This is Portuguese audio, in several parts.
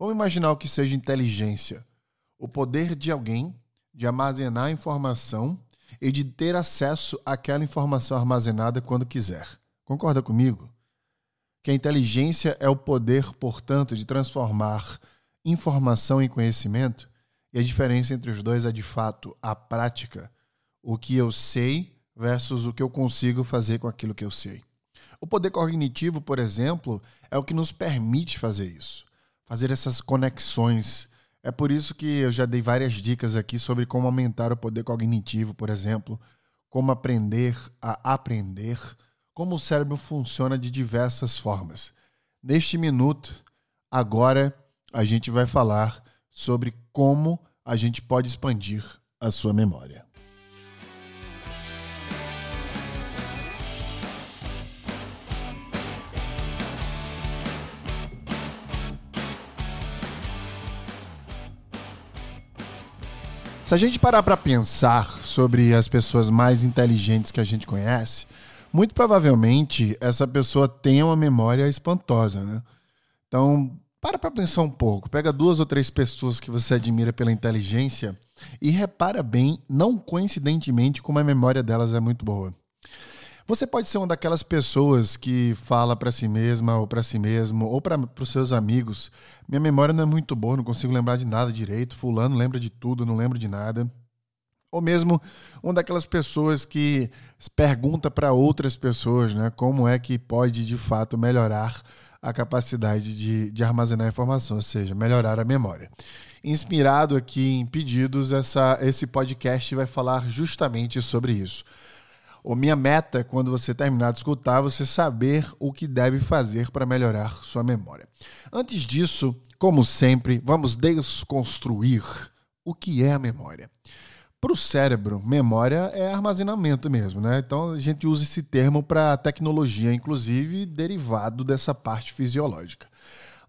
Vamos imaginar o que seja inteligência. O poder de alguém de armazenar informação e de ter acesso àquela informação armazenada quando quiser. Concorda comigo? Que a inteligência é o poder, portanto, de transformar informação em conhecimento, e a diferença entre os dois é de fato a prática, o que eu sei versus o que eu consigo fazer com aquilo que eu sei. O poder cognitivo, por exemplo, é o que nos permite fazer isso, fazer essas conexões. É por isso que eu já dei várias dicas aqui sobre como aumentar o poder cognitivo, por exemplo, como aprender a aprender, como o cérebro funciona de diversas formas. Neste minuto, agora, a gente vai falar sobre como a gente pode expandir a sua memória. Se a gente parar para pensar sobre as pessoas mais inteligentes que a gente conhece, muito provavelmente essa pessoa tem uma memória espantosa, né? Então, para para pensar um pouco. Pega duas ou três pessoas que você admira pela inteligência e repara bem, não coincidentemente, como a memória delas é muito boa. Você pode ser uma daquelas pessoas que fala para si mesma ou para si mesmo ou para os seus amigos: minha memória não é muito boa, não consigo lembrar de nada direito. Fulano lembra de tudo, não lembro de nada. Ou mesmo uma daquelas pessoas que pergunta para outras pessoas, né, como é que pode de fato melhorar a capacidade de, de armazenar informação, ou seja, melhorar a memória. Inspirado aqui em pedidos, essa, esse podcast vai falar justamente sobre isso. A minha meta, é, quando você terminar de escutar, você saber o que deve fazer para melhorar sua memória. Antes disso, como sempre, vamos desconstruir o que é a memória. Para o cérebro, memória é armazenamento mesmo, né? Então a gente usa esse termo para tecnologia, inclusive derivado dessa parte fisiológica.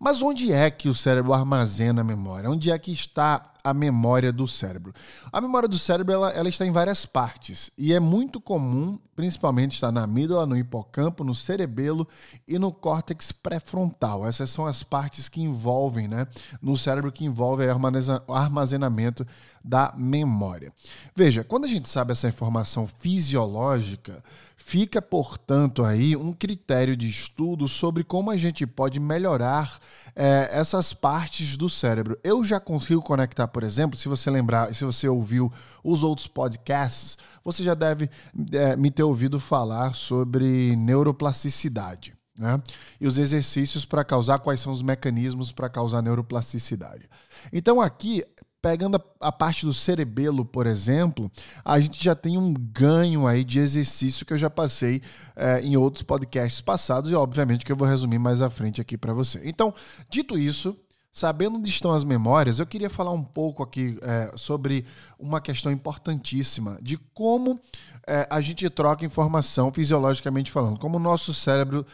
Mas onde é que o cérebro armazena a memória? Onde é que está a memória do cérebro. A memória do cérebro ela, ela, está em várias partes e é muito comum, principalmente estar na amígdala, no hipocampo, no cerebelo e no córtex pré-frontal. Essas são as partes que envolvem, né, no cérebro que envolve o armazenamento da memória. Veja, quando a gente sabe essa informação fisiológica, Fica, portanto, aí um critério de estudo sobre como a gente pode melhorar é, essas partes do cérebro. Eu já consigo conectar, por exemplo, se você lembrar, se você ouviu os outros podcasts, você já deve é, me ter ouvido falar sobre neuroplasticidade. Né? E os exercícios para causar, quais são os mecanismos para causar neuroplasticidade. Então, aqui Pegando a, parte do cerebelo, por exemplo, a gente já tem um ganho aí de exercício que eu já passei é, em outros podcasts passados e, obviamente, que eu vou resumir mais à frente aqui para você. Então, dito isso, Sabendo onde estão as memórias, eu queria falar um pouco aqui é, sobre uma questão importantíssima de como é, a gente troca informação fisiologicamente falando, como o nosso cérebro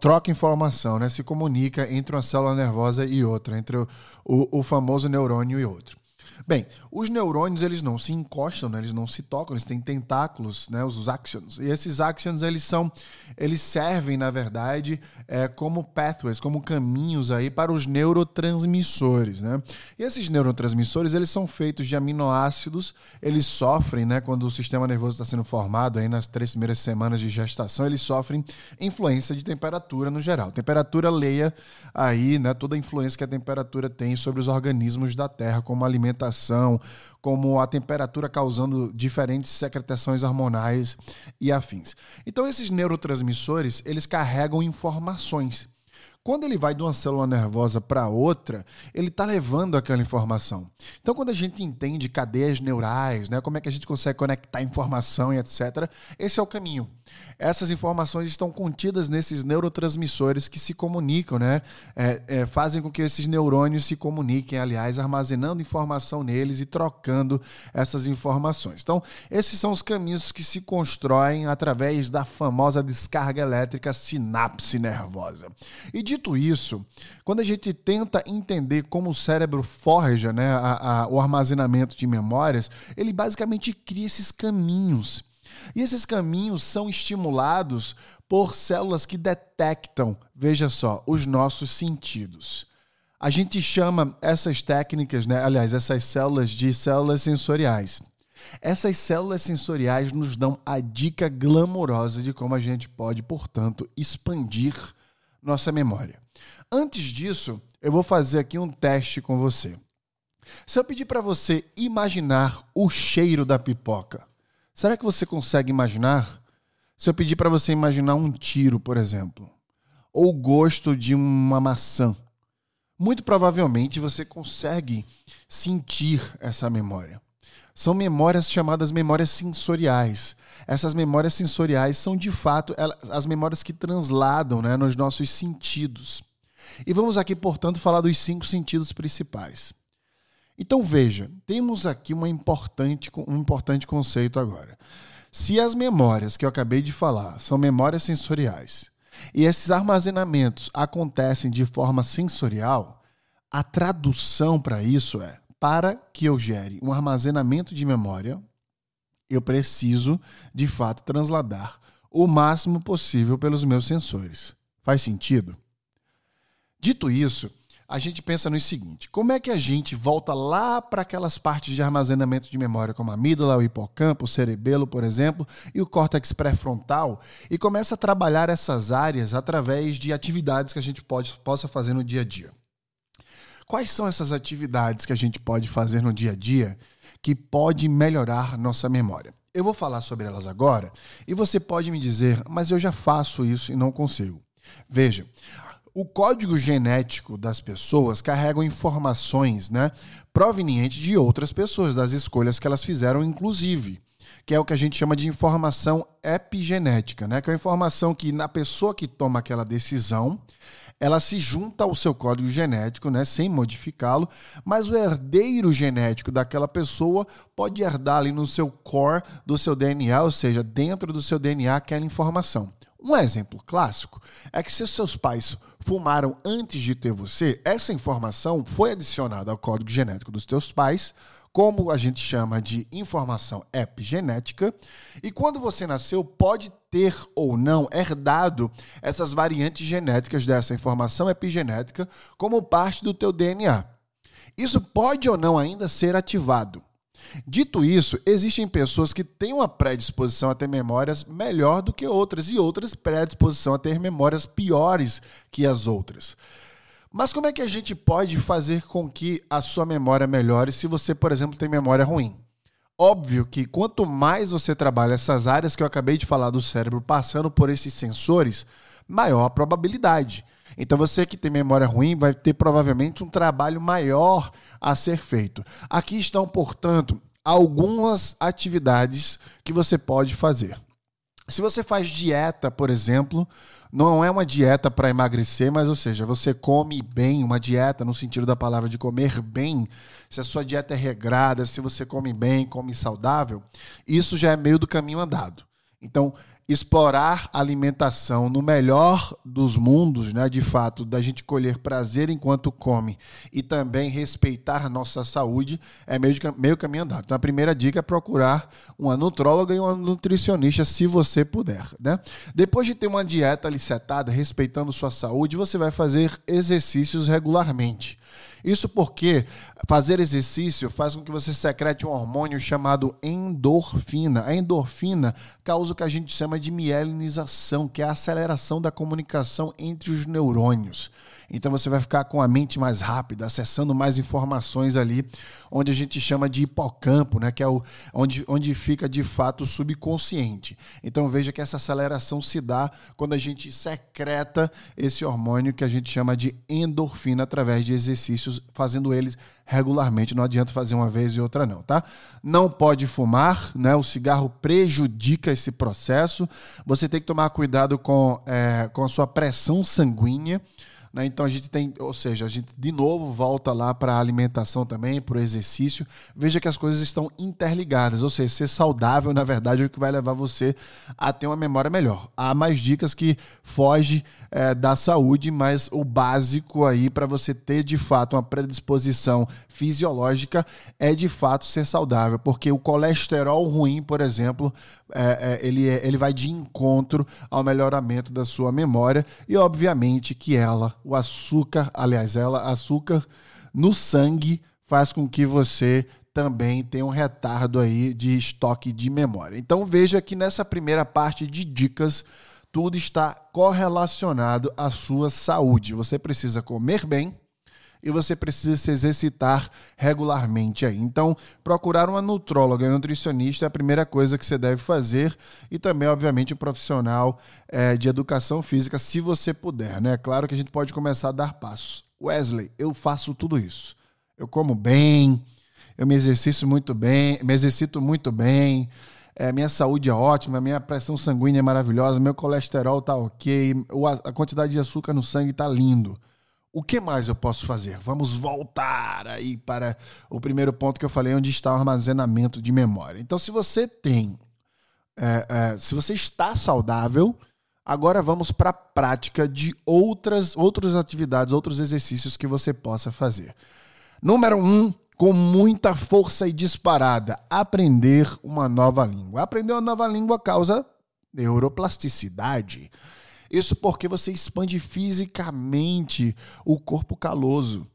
troca informação, né, se comunica entre uma célula nervosa e outra, entre o, o, o famoso neurônio e outro. Bem, os neurônios eles não se encostam, né? eles não se tocam, eles têm tentáculos, né? os axons. E esses axons eles são, eles servem na verdade é, como pathways, como caminhos aí para os neurotransmissores, né? E esses neurotransmissores eles são feitos de aminoácidos, eles sofrem, né? Quando o sistema nervoso está sendo formado aí nas três primeiras semanas de gestação, eles sofrem influência de temperatura no geral. Temperatura leia aí, né? Toda a influência que a temperatura tem sobre os organismos da Terra, como alimentação alimentação, como a temperatura causando diferentes secretações hormonais e afins. Então esses neurotransmissores, eles carregam informações. Quando ele vai de uma célula nervosa para outra, ele está levando aquela informação. Então, quando a gente entende cadeias neurais, né, como é que a gente consegue conectar informação e etc., esse é o caminho essas informações estão contidas nesses neurotransmissores que se comunicam, né? É, é, fazem com que esses neurônios se comuniquem, aliás, armazenando informação neles e trocando essas informações. Então, esses são os caminhos que se constroem através da famosa descarga elétrica sinapse nervosa. E dito isso, quando a gente tenta entender como o cérebro forja né, a, a, o armazenamento de memórias, ele basicamente cria esses caminhos e esses caminhos são estimulados por células que detectam, veja só, os nossos sentidos. A gente chama essas técnicas, né, aliás, essas células de células sensoriais. Essas células sensoriais nos dão a dica glamourosa de como a gente pode, portanto, expandir nossa memória. Antes disso, eu vou fazer aqui um teste com você. Se eu pedir para você imaginar o cheiro da pipoca, será que você consegue imaginar? Se eu pedir para você imaginar um tiro, por exemplo, ou o gosto de uma maçã, muito provavelmente você consegue sentir essa memória. São memórias chamadas memórias sensoriais. Essas memórias sensoriais são, de fato, as memórias que transladam né, nos nossos sentidos. E vamos aqui, portanto, falar dos cinco sentidos principais. Então veja, temos aqui uma importante, um importante conceito agora. Se as memórias que eu acabei de falar são memórias sensoriais e esses armazenamentos acontecem de forma sensorial, a tradução para isso é para que eu gere um armazenamento de memória, eu preciso, de fato, transladar o máximo possível pelos meus sensores. Faz sentido? Dito isso, a gente pensa no seguinte: como é que a gente volta lá para aquelas partes de armazenamento de memória, como a amígdala, o hipocampo, o cerebelo, por exemplo, e o córtex pré-frontal, e começa a trabalhar essas áreas através de atividades que a gente pode, possa fazer no dia a dia? Quais são essas atividades que a gente pode fazer no dia a dia que pode melhorar nossa memória? Eu vou falar sobre elas agora e você pode me dizer, mas eu já faço isso e não consigo. Veja, o código genético das pessoas carrega informações, né, provenientes de outras pessoas, das escolhas que elas fizeram, inclusive que é o que a gente chama de informação epigenética, né? Que é a informação que na pessoa que toma aquela decisão, ela se junta ao seu código genético, né, sem modificá-lo, mas o herdeiro genético daquela pessoa pode herdar ali no seu core do seu DNA, ou seja, dentro do seu DNA aquela informação. Um exemplo clássico é que se seus pais fumaram antes de ter você, essa informação foi adicionada ao código genético dos teus pais, como a gente chama de informação epigenética, e quando você nasceu, pode ter ou não herdado essas variantes genéticas dessa informação epigenética como parte do teu DNA. Isso pode ou não ainda ser ativado. Dito isso, existem pessoas que têm uma predisposição a ter memórias melhor do que outras e outras predisposição a ter memórias piores que as outras. Mas como é que a gente pode fazer com que a sua memória melhore se você, por exemplo, tem memória ruim? Óbvio que quanto mais você trabalha essas áreas que eu acabei de falar do cérebro passando por esses sensores, maior a probabilidade. Então você que tem memória ruim vai ter provavelmente um trabalho maior a ser feito. Aqui estão, portanto, algumas atividades que você pode fazer. Se você faz dieta, por exemplo, não é uma dieta para emagrecer, mas ou seja, você come bem, uma dieta no sentido da palavra de comer bem, se a sua dieta é regrada, se você come bem, come saudável, isso já é meio do caminho andado. Então, explorar alimentação no melhor dos mundos, né, de fato, da gente colher prazer enquanto come e também respeitar nossa saúde, é meio, de, meio caminho andado. Então, a primeira dica é procurar uma nutróloga e uma nutricionista, se você puder. Né? Depois de ter uma dieta ali setada, respeitando sua saúde, você vai fazer exercícios regularmente. Isso porque fazer exercício faz com que você secrete um hormônio chamado endorfina. A endorfina causa o que a gente chama de mielinização, que é a aceleração da comunicação entre os neurônios. Então você vai ficar com a mente mais rápida, acessando mais informações ali, onde a gente chama de hipocampo, né, que é o, onde, onde fica de fato o subconsciente. Então veja que essa aceleração se dá quando a gente secreta esse hormônio que a gente chama de endorfina através de exercícios, fazendo eles regularmente. Não adianta fazer uma vez e outra não, tá? Não pode fumar, né? O cigarro prejudica esse processo. Você tem que tomar cuidado com, é, com a sua pressão sanguínea. Né? Então a gente tem, ou seja, a gente de novo volta lá para a alimentação também, para o exercício. Veja que as coisas estão interligadas, ou seja, ser saudável, na verdade, é o que vai levar você a ter uma memória melhor. Há mais dicas que foge é, da saúde, mas o básico aí para você ter de fato uma predisposição fisiológica é de fato ser saudável, porque o colesterol ruim, por exemplo, é, é, ele, é, ele vai de encontro ao melhoramento da sua memória e, obviamente, que ela o açúcar, aliás, ela, açúcar no sangue faz com que você também tenha um retardo aí de estoque de memória. Então veja que nessa primeira parte de dicas tudo está correlacionado à sua saúde. Você precisa comer bem, e você precisa se exercitar regularmente aí. Então, procurar uma nutróloga e nutricionista é a primeira coisa que você deve fazer e também, obviamente, um profissional é, de educação física, se você puder, né? Claro que a gente pode começar a dar passos. Wesley, eu faço tudo isso. Eu como bem, eu me exercito muito bem, me exercito muito bem. É, minha saúde é ótima, minha pressão sanguínea é maravilhosa, meu colesterol tá ok, a quantidade de açúcar no sangue tá lindo. O que mais eu posso fazer? Vamos voltar aí para o primeiro ponto que eu falei, onde está o armazenamento de memória. Então, se você tem, é, é, se você está saudável, agora vamos para a prática de outras, outras atividades, outros exercícios que você possa fazer. Número um, com muita força e disparada, aprender uma nova língua. Aprender uma nova língua causa neuroplasticidade. Isso porque você expande fisicamente o corpo caloso.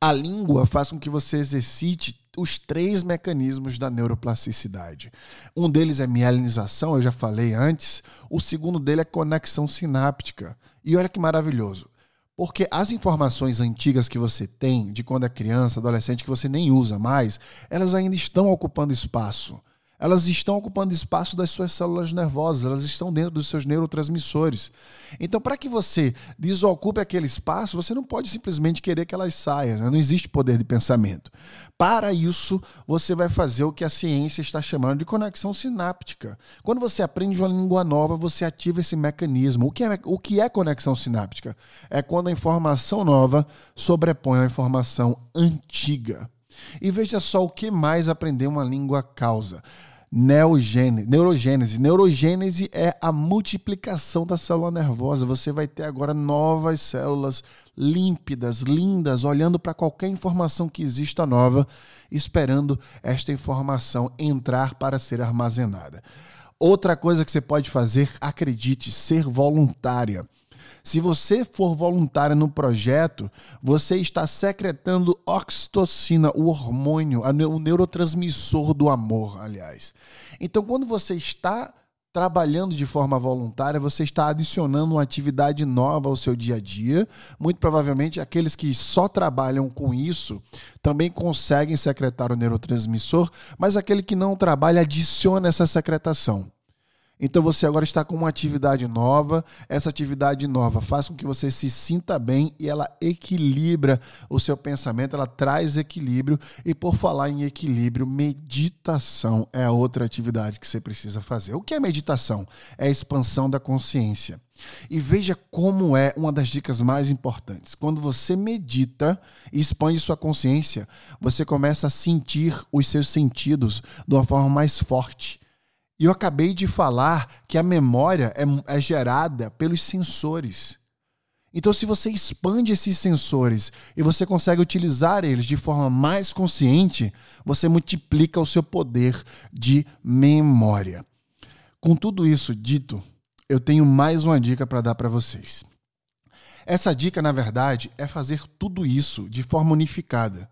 A língua faz com que você exercite os três mecanismos da neuroplasticidade. Um deles é mielinização, eu já falei antes. O segundo dele é conexão sináptica. E olha que maravilhoso. Porque as informações antigas que você tem, de quando é criança, adolescente, que você nem usa mais, elas ainda estão ocupando espaço elas estão ocupando espaço das suas células nervosas, elas estão dentro dos seus neurotransmissores. Então, para que você desocupe aquele espaço, você não pode simplesmente querer que elas saiam, né? não existe poder de pensamento. Para isso, você vai fazer o que a ciência está chamando de conexão sináptica. Quando você aprende uma língua nova, você ativa esse mecanismo. O que é, o que é conexão sináptica? É quando a informação nova sobrepõe a informação antiga. E veja só o que mais aprender uma língua causa. Neogênese, neurogênese. Neurogênese é a multiplicação da célula nervosa. Você vai ter agora novas células límpidas, lindas, olhando para qualquer informação que exista nova, esperando esta informação entrar para ser armazenada. Outra coisa que você pode fazer, acredite, ser voluntária. Se você for voluntária no projeto, você está secretando oxitocina, o hormônio, o neurotransmissor do amor, aliás. Então, quando você está trabalhando de forma voluntária, você está adicionando uma atividade nova ao seu dia a dia. Muito provavelmente, aqueles que só trabalham com isso também conseguem secretar o neurotransmissor, mas aquele que não trabalha adiciona essa secretação. Então você agora está com uma atividade nova. Essa atividade nova faz com que você se sinta bem e ela equilibra o seu pensamento, ela traz equilíbrio. E por falar em equilíbrio, meditação é a outra atividade que você precisa fazer. O que é meditação? É a expansão da consciência. E veja como é uma das dicas mais importantes. Quando você medita e expande sua consciência, você começa a sentir os seus sentidos de uma forma mais forte e eu acabei de falar que a memória é, é gerada pelos sensores. Então, se você expande esses sensores e você consegue utilizar eles de forma mais consciente, você multiplica o seu poder de memória. Com tudo isso dito, eu tenho mais uma dica para dar para vocês. Essa dica, na verdade, é fazer tudo isso de forma unificada.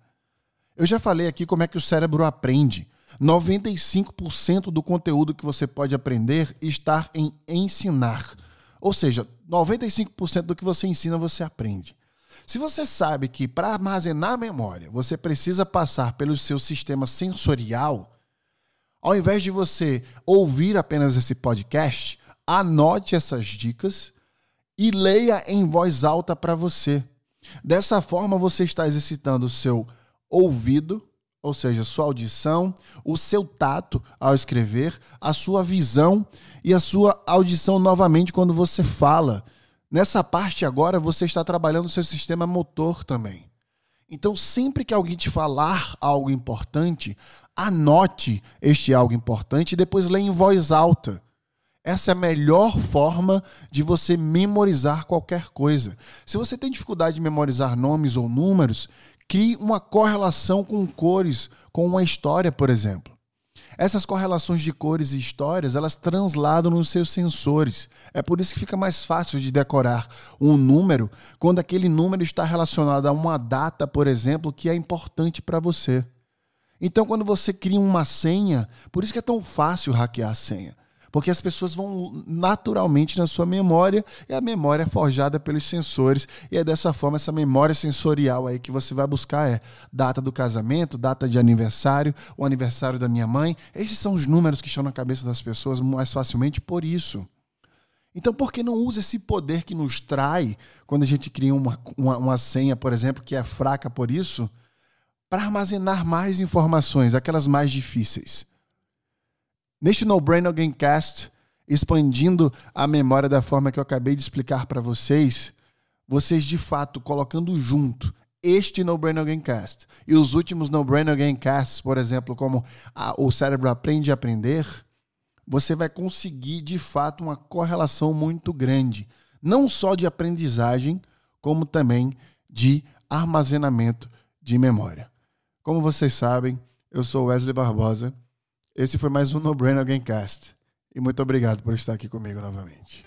Eu já falei aqui como é que o cérebro aprende. 95% do conteúdo que você pode aprender está em ensinar. Ou seja, 95% do que você ensina você aprende. Se você sabe que para armazenar memória você precisa passar pelo seu sistema sensorial, ao invés de você ouvir apenas esse podcast, anote essas dicas e leia em voz alta para você. Dessa forma, você está exercitando o seu ouvido, ou seja, sua audição, o seu tato ao escrever, a sua visão e a sua audição novamente quando você fala. Nessa parte agora você está trabalhando o seu sistema motor também. Então, sempre que alguém te falar algo importante, anote este algo importante e depois leia em voz alta. Essa é a melhor forma de você memorizar qualquer coisa. Se você tem dificuldade de memorizar nomes ou números, Crie uma correlação com cores, com uma história, por exemplo. Essas correlações de cores e histórias, elas transladam nos seus sensores. É por isso que fica mais fácil de decorar um número quando aquele número está relacionado a uma data, por exemplo, que é importante para você. Então, quando você cria uma senha, por isso que é tão fácil hackear a senha. Porque as pessoas vão naturalmente na sua memória e a memória é forjada pelos sensores. E é dessa forma, essa memória sensorial aí que você vai buscar é data do casamento, data de aniversário, o aniversário da minha mãe. Esses são os números que estão na cabeça das pessoas mais facilmente por isso. Então, por que não usa esse poder que nos trai quando a gente cria uma, uma, uma senha, por exemplo, que é fraca por isso, para armazenar mais informações, aquelas mais difíceis? Neste No Brain Again Cast, expandindo a memória da forma que eu acabei de explicar para vocês, vocês de fato colocando junto este No Brain Again Cast e os últimos No Brain Again Casts, por exemplo, como a, o cérebro aprende a aprender, você vai conseguir de fato uma correlação muito grande, não só de aprendizagem, como também de armazenamento de memória. Como vocês sabem, eu sou Wesley Barbosa esse foi mais um No Brain Gamecast. E muito obrigado por estar aqui comigo novamente.